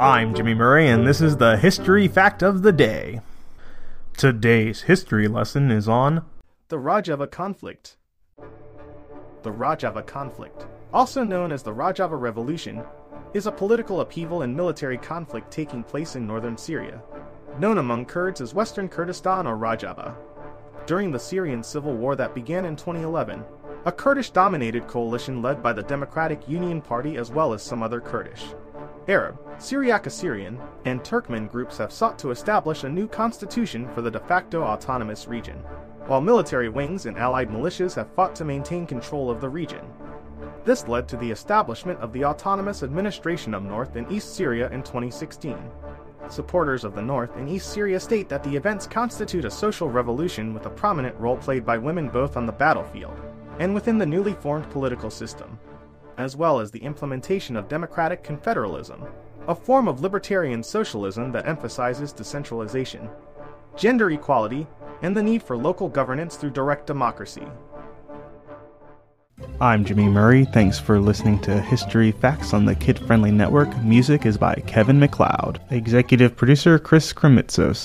I'm Jimmy Murray, and this is the History Fact of the Day. Today's history lesson is on The Rojava Conflict. The Rojava Conflict, also known as the Rojava Revolution, is a political upheaval and military conflict taking place in northern Syria, known among Kurds as Western Kurdistan or Rojava. During the Syrian civil war that began in 2011, a Kurdish dominated coalition led by the Democratic Union Party as well as some other Kurdish, Arab, Syriac Assyrian, and Turkmen groups have sought to establish a new constitution for the de facto autonomous region, while military wings and allied militias have fought to maintain control of the region. This led to the establishment of the Autonomous Administration of North and East Syria in 2016. Supporters of the North and East Syria state that the events constitute a social revolution with a prominent role played by women both on the battlefield and within the newly formed political system as well as the implementation of democratic confederalism, a form of libertarian socialism that emphasizes decentralization, gender equality, and the need for local governance through direct democracy. I'm Jimmy Murray. Thanks for listening to History Facts on the Kid Friendly Network. Music is by Kevin MacLeod. Executive producer Chris Kremitzos.